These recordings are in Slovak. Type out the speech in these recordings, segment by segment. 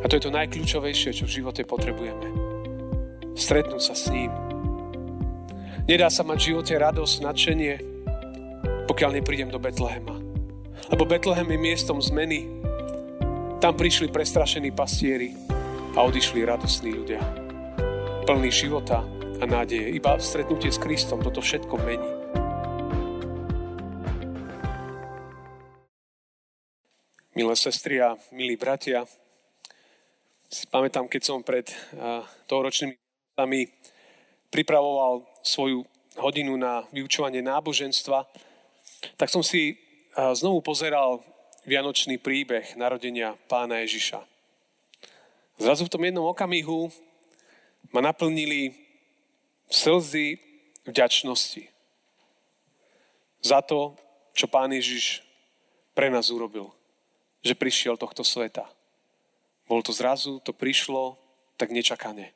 A to je to najkľúčovejšie, čo v živote potrebujeme. Stretnúť sa s ním. Nedá sa mať v živote radosť, nadšenie, pokiaľ neprídem do Betlehema. Lebo Betlehem je miestom zmeny. Tam prišli prestrašení pastieri a odišli radosní ľudia. Plný života a nádeje. Iba stretnutie s Kristom toto všetko mení. Milé sestry a milí bratia, pamätám, keď som pred tohoročnými dňami pripravoval svoju hodinu na vyučovanie náboženstva, tak som si znovu pozeral vianočný príbeh narodenia pána Ježiša. Zrazu v tom jednom okamihu ma naplnili slzy vďačnosti za to, čo pán Ježiš pre nás urobil. Že prišiel tohto sveta. Bolo to zrazu, to prišlo tak nečakane.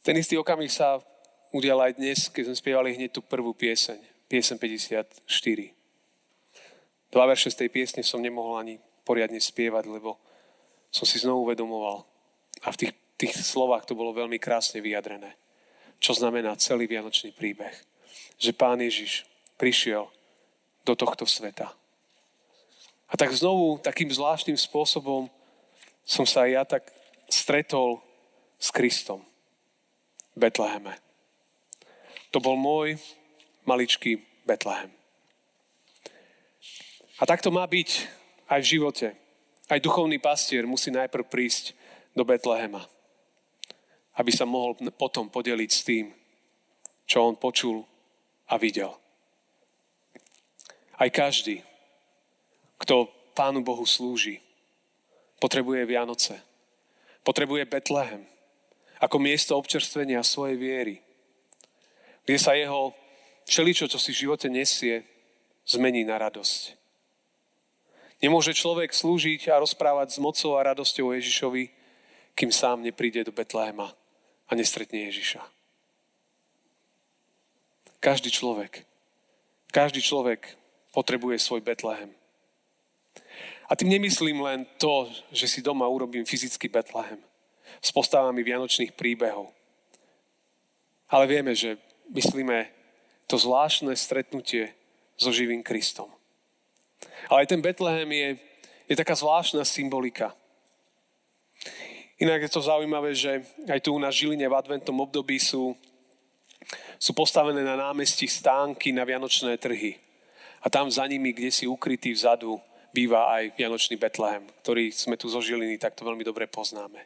Ten istý okamih sa udial aj dnes, keď sme spievali hneď tú prvú pieseň, pieseň 54. Dva verše z tej piesne som nemohol ani poriadne spievať, lebo som si znovu uvedomoval. A v tých, tých slovách to bolo veľmi krásne vyjadrené. Čo znamená celý vianočný príbeh. Že Pán Ježiš prišiel do tohto sveta a tak znovu, takým zvláštnym spôsobom som sa aj ja tak stretol s Kristom v Betleheme. To bol môj maličký Betlehem. A tak to má byť aj v živote. Aj duchovný pastier musí najprv prísť do Betlehema, aby sa mohol potom podeliť s tým, čo on počul a videl. Aj každý, kto Pánu Bohu slúži, potrebuje Vianoce. Potrebuje Betlehem ako miesto občerstvenia svojej viery, kde sa jeho všeličo, čo si v živote nesie, zmení na radosť. Nemôže človek slúžiť a rozprávať s mocou a radosťou Ježišovi, kým sám nepríde do Betlehema a nestretne Ježiša. Každý človek, každý človek potrebuje svoj Betlehem. A tým nemyslím len to, že si doma urobím fyzický Betlehem s postavami vianočných príbehov. Ale vieme, že myslíme to zvláštne stretnutie so živým Kristom. Ale aj ten Betlehem je, je taká zvláštna symbolika. Inak je to zaujímavé, že aj tu na Žiline v adventnom období sú, sú postavené na námestí stánky na vianočné trhy. A tam za nimi, kde si ukrytý vzadu, býva aj Vianočný Betlehem, ktorý sme tu zo Žiliny takto veľmi dobre poznáme.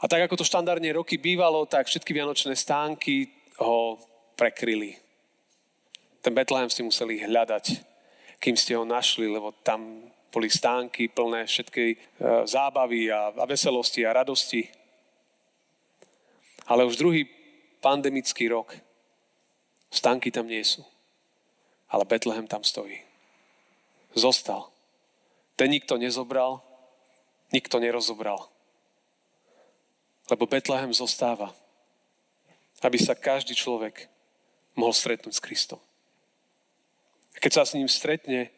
A tak ako to štandardne roky bývalo, tak všetky Vianočné stánky ho prekryli. Ten Betlehem ste museli hľadať, kým ste ho našli, lebo tam boli stánky plné všetkej e, zábavy a, a veselosti a radosti. Ale už druhý pandemický rok stánky tam nie sú. Ale Betlehem tam stojí zostal. Ten nikto nezobral, nikto nerozobral. Lebo Betlehem zostáva, aby sa každý človek mohol stretnúť s Kristom. A keď sa s ním stretne,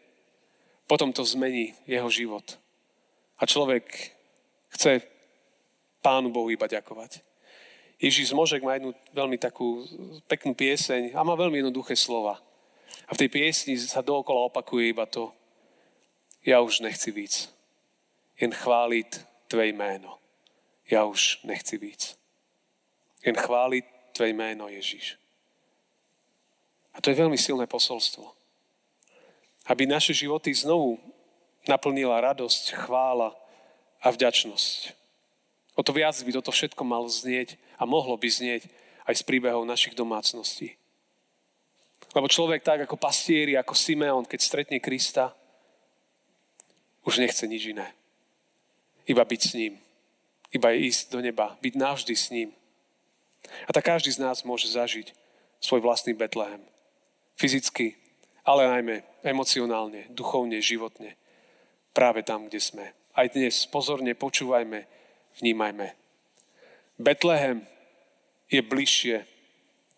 potom to zmení jeho život. A človek chce Pánu Bohu iba ďakovať. Ježíš Zmožek má jednu veľmi takú peknú pieseň a má veľmi jednoduché slova. A v tej piesni sa dookola opakuje iba to, ja už nechci víc. Jen chváliť Tvé jméno. Ja už nechci víc. Jen chváliť Tvé jméno, Ježíš. A to je veľmi silné posolstvo. Aby naše životy znovu naplnila radosť, chvála a vďačnosť. O to viac by toto všetko malo znieť a mohlo by znieť aj z príbehov našich domácností. Lebo človek tak ako pastieri, ako Simeon, keď stretne Krista, už nechce nič iné. Iba byť s ním. Iba ísť do neba. Byť navždy s ním. A tak každý z nás môže zažiť svoj vlastný Betlehem. Fyzicky, ale najmä emocionálne, duchovne, životne. Práve tam, kde sme. Aj dnes pozorne počúvajme, vnímajme. Betlehem je bližšie,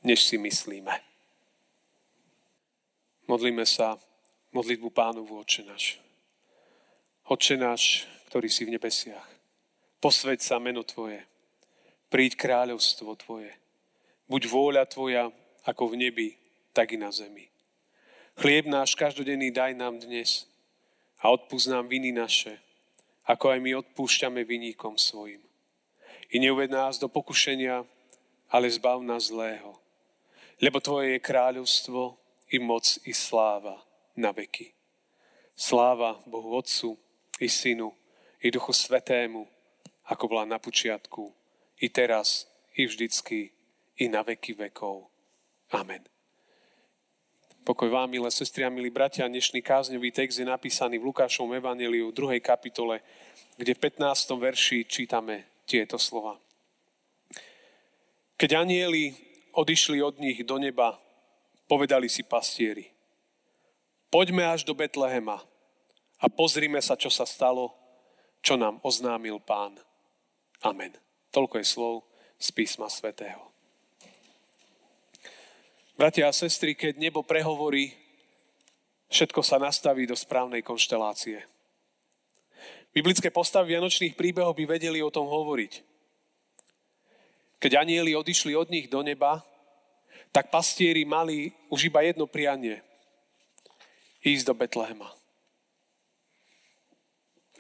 než si myslíme. Modlíme sa modlitbu pánu v oče náš. Otče náš, ktorý si v nebesiach. Posveď sa meno Tvoje. Príď kráľovstvo Tvoje. Buď vôľa Tvoja ako v nebi, tak i na zemi. Chlieb náš každodenný daj nám dnes a odpúsť nám viny naše, ako aj my odpúšťame viníkom svojim. I neuved nás do pokušenia, ale zbav nás zlého. Lebo Tvoje je kráľovstvo, i moc, i sláva na veky. Sláva Bohu Otcu, i Synu, i Duchu Svetému, ako bola na počiatku, i teraz, i vždycky, i na veky vekov. Amen. Pokoj vám, milé sestri a milí bratia. Dnešný kázňový text je napísaný v Lukášovom evaneliu v 2. kapitole, kde v 15. verši čítame tieto slova. Keď anieli odišli od nich do neba, povedali si pastieri. Poďme až do Betlehema a pozrime sa, čo sa stalo, čo nám oznámil pán. Amen. Toľko je slov z písma svätého. Bratia a sestry, keď nebo prehovorí, všetko sa nastaví do správnej konštelácie. Biblické postavy Vianočných príbehov by vedeli o tom hovoriť. Keď anieli odišli od nich do neba, tak pastieri mali už iba jedno prianie. Ísť do Betlehema.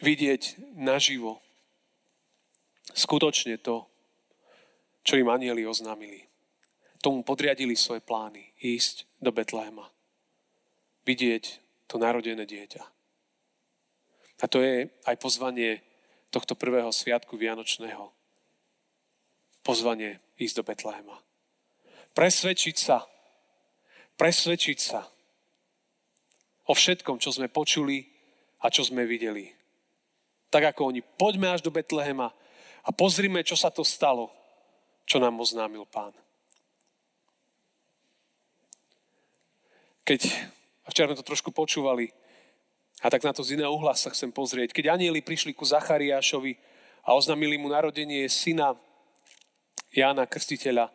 Vidieť naživo skutočne to, čo im anieli oznámili tomu podriadili svoje plány. Ísť do Betlehema. Vidieť to narodené dieťa. A to je aj pozvanie tohto prvého sviatku Vianočného. Pozvanie ísť do Betlehema. Presvedčiť sa. Presvedčiť sa o všetkom, čo sme počuli a čo sme videli. Tak ako oni, poďme až do Betlehema a pozrime, čo sa to stalo, čo nám oznámil pán. Keď, a včera sme to trošku počúvali, a tak na to z iného uhla sa chcem pozrieť. Keď anieli prišli ku Zachariášovi a oznámili mu narodenie syna Jána Krstiteľa,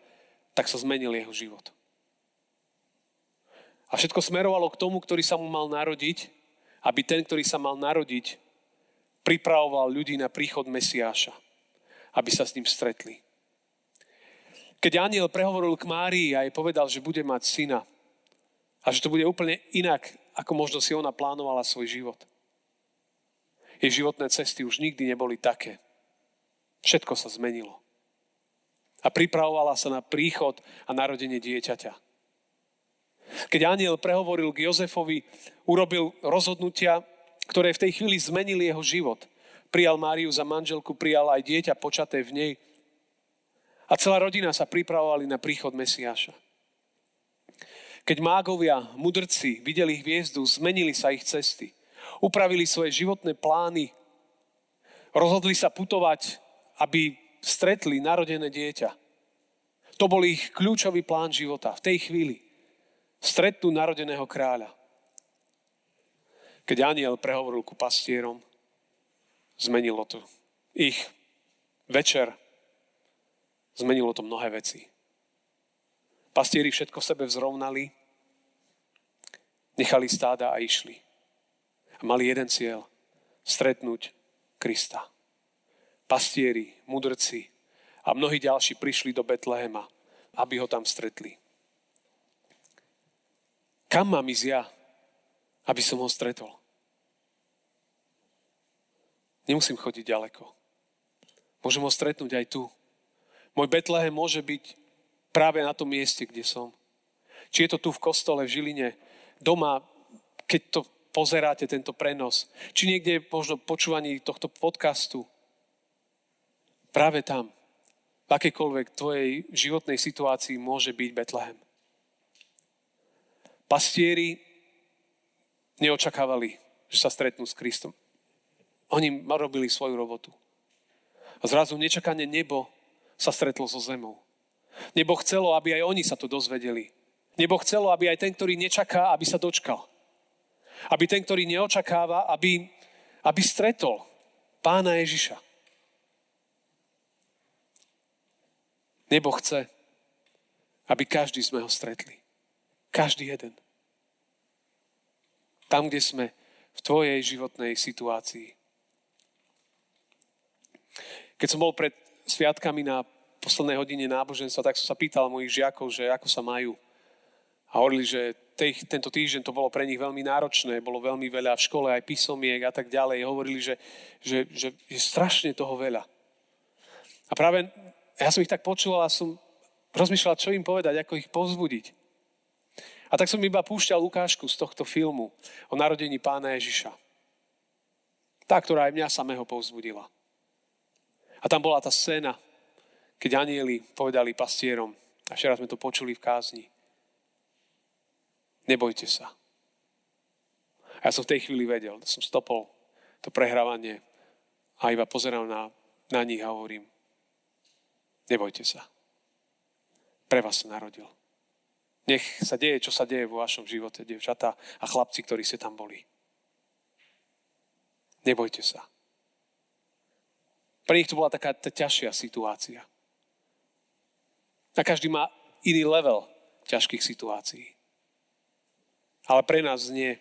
tak sa zmenil jeho život. A všetko smerovalo k tomu, ktorý sa mu mal narodiť, aby ten, ktorý sa mal narodiť, pripravoval ľudí na príchod Mesiáša, aby sa s ním stretli. Keď aniel prehovoril k Márii a jej povedal, že bude mať syna, a že to bude úplne inak, ako možno si ona plánovala svoj život. Jej životné cesty už nikdy neboli také. Všetko sa zmenilo. A pripravovala sa na príchod a narodenie dieťaťa. Keď aniel prehovoril k Jozefovi, urobil rozhodnutia, ktoré v tej chvíli zmenili jeho život. Prijal Máriu za manželku, prijal aj dieťa počaté v nej. A celá rodina sa pripravovali na príchod Mesiáša. Keď mágovia, mudrci videli hviezdu, zmenili sa ich cesty. Upravili svoje životné plány. Rozhodli sa putovať, aby stretli narodené dieťa. To bol ich kľúčový plán života v tej chvíli. Stretnú narodeného kráľa. Keď aniel prehovoril ku pastierom, zmenilo to ich večer, zmenilo to mnohé veci. Pastieri všetko v sebe vzrovnali, nechali stáda a išli. A mali jeden cieľ. Stretnúť Krista. Pastieri, mudrci a mnohí ďalší prišli do Betlehema, aby ho tam stretli. Kam mám ísť ja, aby som ho stretol? Nemusím chodiť ďaleko. Môžem ho stretnúť aj tu. Môj Betlehem môže byť práve na tom mieste, kde som. Či je to tu v kostole v Žiline, doma, keď to pozeráte, tento prenos. Či niekde možno počúvaní tohto podcastu. Práve tam, v akékoľvek tvojej životnej situácii môže byť Betlehem. Pastieri neočakávali, že sa stretnú s Kristom. Oni robili svoju robotu. A zrazu nečakane nebo sa stretlo so zemou. Nebo chcelo, aby aj oni sa to dozvedeli. Nebo chcelo, aby aj ten, ktorý nečaká, aby sa dočkal. Aby ten, ktorý neočakáva, aby, aby stretol pána Ježiša. Nebo chce, aby každý sme ho stretli. Každý jeden. Tam, kde sme v tvojej životnej situácii. Keď som bol pred sviatkami na poslednej hodine náboženstva, tak som sa pýtal mojich žiakov, že ako sa majú. A hovorili, že tej, tento týždeň to bolo pre nich veľmi náročné, bolo veľmi veľa v škole, aj písomiek a tak ďalej. Hovorili, že, že, že je strašne toho veľa. A práve ja som ich tak počul a som rozmýšľal, čo im povedať, ako ich povzbudiť. A tak som iba púšťal ukážku z tohto filmu o narodení pána Ježiša. Tá, ktorá aj mňa samého povzbudila. A tam bola tá scéna, keď anieli povedali pastierom, a včera sme to počuli v kázni, nebojte sa. A ja som v tej chvíli vedel, som stopol to prehrávanie a iba pozeral na, na nich a hovorím, nebojte sa. Pre vás sa narodil. Nech sa deje, čo sa deje vo vašom živote, devčatá a chlapci, ktorí ste tam boli. Nebojte sa. Pre nich to bola taká ťažšia situácia. A každý má iný level ťažkých situácií. Ale pre nás nie.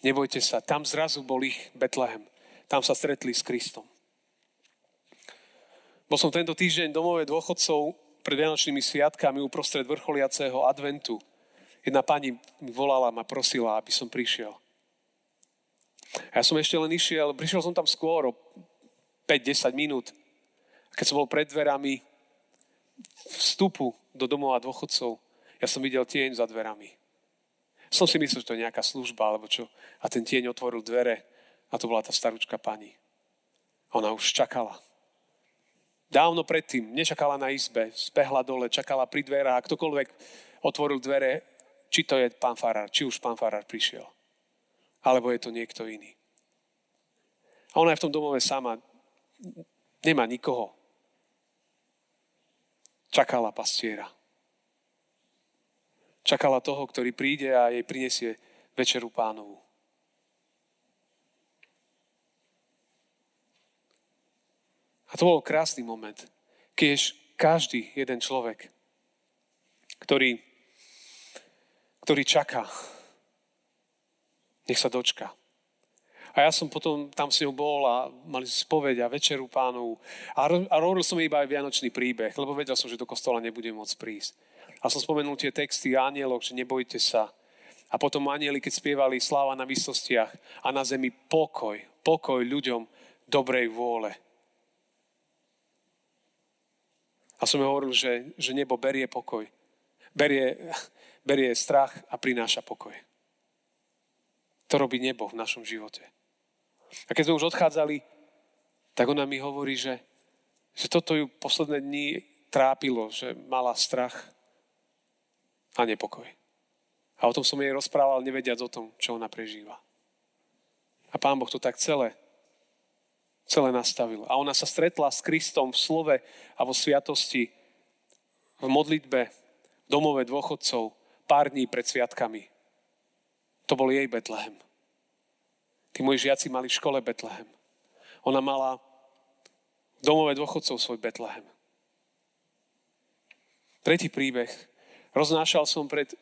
Nebojte sa. Tam zrazu bol ich Betlehem. Tam sa stretli s Kristom. Bol som tento týždeň domove dôchodcov pred Vianočnými sviatkami uprostred vrcholiaceho adventu. Jedna pani mi volala, ma prosila, aby som prišiel. Ja som ešte len išiel, prišiel som tam skôr o 5-10 minút. A keď som bol pred dverami vstupu do domova dôchodcov, ja som videl tieň za dverami. Som si myslel, že to je nejaká služba, alebo čo. A ten tieň otvoril dvere a to bola tá staručka pani. A ona už čakala. Dávno predtým, nečakala na izbe, spehla dole, čakala pri dverách, ktokoľvek otvoril dvere, či to je pán Farár, či už pán Farár prišiel. Alebo je to niekto iný. A ona je v tom domove sama, Nemá nikoho. Čakala pastiera. Čakala toho, ktorý príde a jej prinesie večeru pánovu. A to bol krásny moment, keď každý jeden človek, ktorý, ktorý čaká, nech sa dočka. A ja som potom tam s ňou bol a mali spoveď a večeru pánov. A, a robil som iba aj vianočný príbeh, lebo vedel som, že do kostola nebudem môcť prísť. A som spomenul tie texty anielok, že nebojte sa. A potom anieli, keď spievali sláva na vysostiach a na zemi pokoj, pokoj ľuďom dobrej vôle. A som hovoril, že, že nebo berie pokoj. Berie, berie strach a prináša pokoj. To robí nebo v našom živote. A keď sme už odchádzali, tak ona mi hovorí, že, že toto ju posledné dni trápilo, že mala strach a nepokoj. A o tom som jej rozprával, nevediac o tom, čo ona prežíva. A pán Boh to tak celé, celé nastavil. A ona sa stretla s Kristom v slove a vo sviatosti, v modlitbe, v domove dôchodcov, pár dní pred sviatkami. To bol jej Betlehem. Tí moji žiaci mali v škole Betlehem. Ona mala v domove dôchodcov svoj Betlehem. Tretí príbeh. Roznášal som pred,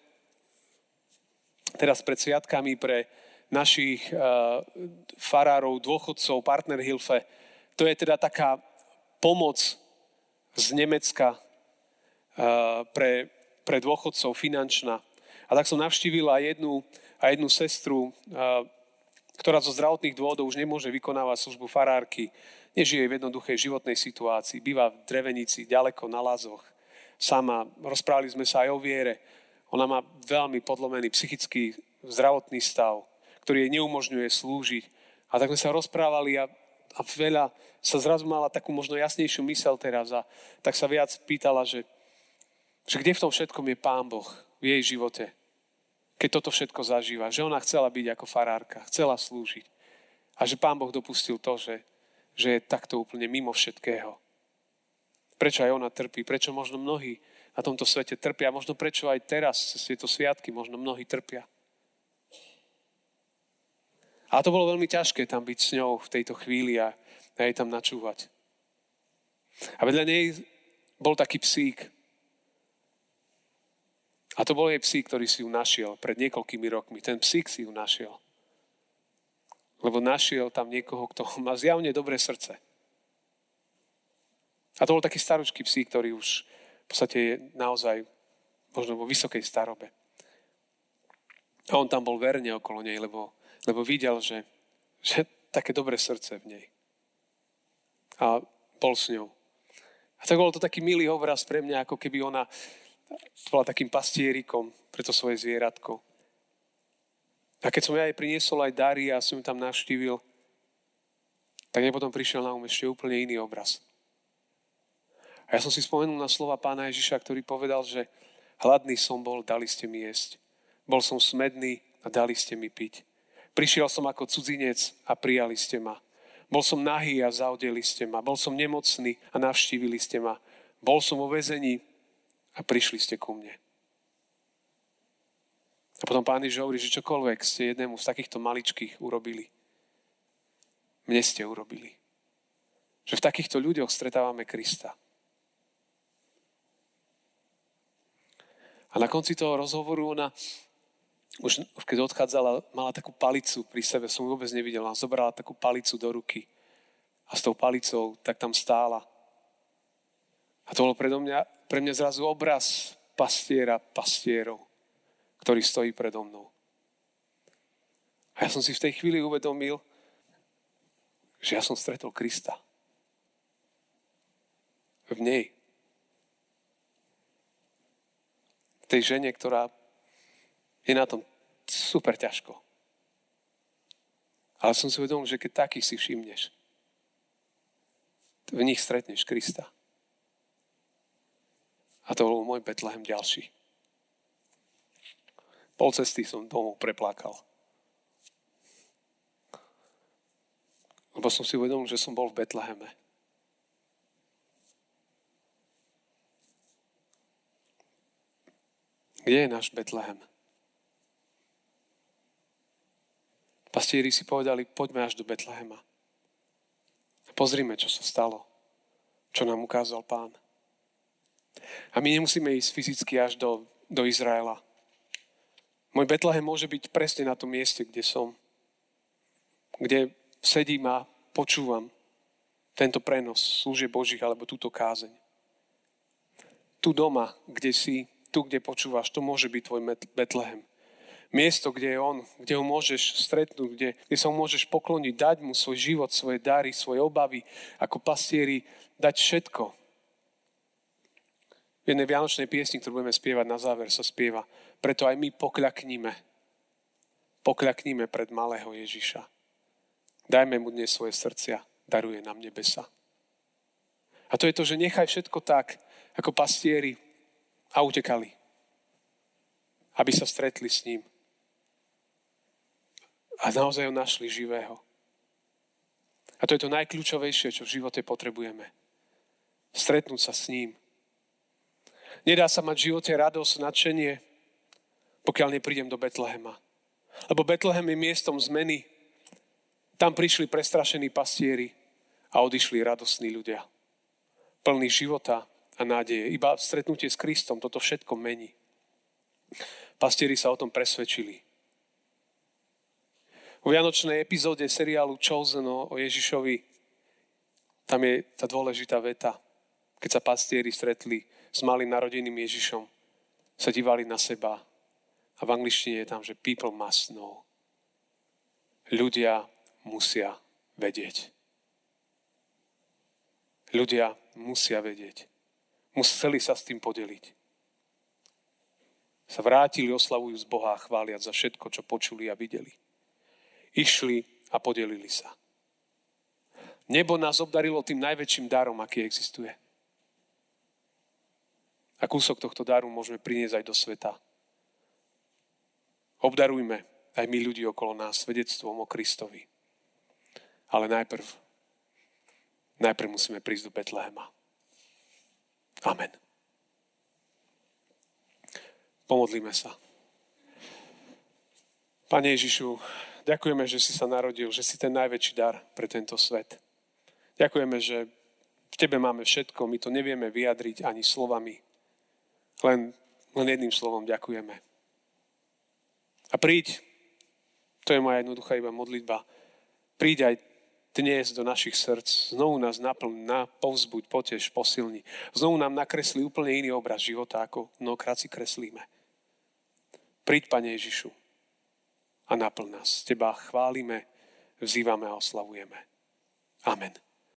teraz pred sviatkami pre našich uh, farárov, dôchodcov, partner Hilfe. To je teda taká pomoc z Nemecka uh, pre, pre dôchodcov finančná. A tak som navštívil aj jednu, aj jednu sestru, uh, ktorá zo zdravotných dôvodov už nemôže vykonávať službu farárky, nežije v jednoduchej životnej situácii, býva v drevenici, ďaleko na lazoch, sama. Rozprávali sme sa aj o viere. Ona má veľmi podlomený psychický zdravotný stav, ktorý jej neumožňuje slúžiť. A tak sme sa rozprávali a, a veľa sa zrazu mala takú možno jasnejšiu mysel teraz a tak sa viac pýtala, že, že kde v tom všetkom je Pán Boh v jej živote keď toto všetko zažíva. Že ona chcela byť ako farárka, chcela slúžiť. A že Pán Boh dopustil to, že, že je takto úplne mimo všetkého. Prečo aj ona trpí? Prečo možno mnohí na tomto svete trpia? Možno prečo aj teraz, cez tieto sviatky, možno mnohí trpia. A to bolo veľmi ťažké tam byť s ňou v tejto chvíli a, jej tam načúvať. A vedľa nej bol taký psík, a to bol jej psík, ktorý si ju našiel pred niekoľkými rokmi. Ten psík si ju našiel. Lebo našiel tam niekoho, kto má zjavne dobré srdce. A to bol taký staručký psí, ktorý už v podstate je naozaj možno vo vysokej starobe. A on tam bol verne okolo nej, lebo, lebo videl, že, že také dobré srdce v nej. A bol s ňou. A tak bol to taký milý obraz pre mňa, ako keby ona bola takým pastierikom pre to svoje zvieratko. A keď som ja jej priniesol aj dary a som ju tam navštívil, tak mne potom prišiel na um ešte úplne iný obraz. A ja som si spomenul na slova pána Ježiša, ktorý povedal, že hladný som bol, dali ste mi jesť. Bol som smedný a dali ste mi piť. Prišiel som ako cudzinec a prijali ste ma. Bol som nahý a zaudeli ste ma. Bol som nemocný a navštívili ste ma. Bol som vo vezení a prišli ste ku mne. A potom pán Ježiš hovorí, že čokoľvek ste jednému z takýchto maličkých urobili, mne ste urobili. Že v takýchto ľuďoch stretávame Krista. A na konci toho rozhovoru ona, už, už keď odchádzala, mala takú palicu pri sebe, som ju vôbec nevidel, ona zobrala takú palicu do ruky a s tou palicou tak tam stála. A to bolo predo mňa, pre mňa zrazu obraz pastiera, pastierov ktorý stojí predo mnou. A ja som si v tej chvíli uvedomil, že ja som stretol Krista. V nej. V tej žene, ktorá je na tom super ťažko. Ale som si uvedomil, že keď takých si všimneš, v nich stretneš Krista. A to bol môj Betlehem ďalší. Pol cesty som domov preplakal. Lebo som si uvedomil, že som bol v Betleheme. Kde je náš Betlehem? Pastieri si povedali, poďme až do Betlehema. Pozrime, čo sa stalo. Čo nám ukázal pán. A my nemusíme ísť fyzicky až do, do Izraela. Môj Betlehem môže byť presne na tom mieste, kde som. Kde sedím a počúvam tento prenos služie Božích alebo túto kázeň. Tu doma, kde si, tu, kde počúvaš, to môže byť tvoj Betlehem. Miesto, kde je on, kde ho môžeš stretnúť, kde, kde sa mu môžeš pokloniť, dať mu svoj život, svoje dary, svoje obavy, ako pastieri, dať všetko. V jednej vianočnej piesni, ktorú budeme spievať na záver, sa spieva preto aj my pokľakníme. Pokľakníme pred malého Ježiša. Dajme mu dnes svoje srdcia, daruje nám nebesa. A to je to, že nechaj všetko tak, ako pastieri a utekali. Aby sa stretli s ním. A naozaj ho našli živého. A to je to najkľúčovejšie, čo v živote potrebujeme. Stretnúť sa s ním. Nedá sa mať v živote radosť, nadšenie, pokiaľ neprídem do Betlehema. Lebo Betlehem je miestom zmeny. Tam prišli prestrašení pastieri a odišli radostní ľudia. Plný života a nádeje. Iba stretnutie s Kristom toto všetko mení. Pastieri sa o tom presvedčili. V Vianočnej epizóde seriálu Chosen o Ježišovi tam je tá dôležitá veta. Keď sa pastieri stretli s malým narodeným Ježišom, sa dívali na seba a v angličtine je tam, že people must know. Ľudia musia vedieť. Ľudia musia vedieť. Museli sa s tým podeliť. Sa vrátili, oslavujú z Boha a chváliať za všetko, čo počuli a videli. Išli a podelili sa. Nebo nás obdarilo tým najväčším darom, aký existuje. A kúsok tohto daru môžeme priniesť aj do sveta. Obdarujme aj my ľudí okolo nás svedectvom o Kristovi. Ale najprv, najprv musíme prísť do Betlehema. Amen. Pomodlíme sa. Pane Ježišu, ďakujeme, že si sa narodil, že si ten najväčší dar pre tento svet. Ďakujeme, že v Tebe máme všetko, my to nevieme vyjadriť ani slovami. Len, len jedným slovom ďakujeme. A príď, to je moja jednoduchá iba modlitba, príď aj dnes do našich srdc. Znovu nás naplň, na povzbuď, potež, posilni. Znovu nám nakresli úplne iný obraz života, ako mnohokrát si kreslíme. Príď, Pane Ježišu, a naplň nás. Teba chválime, vzývame a oslavujeme. Amen.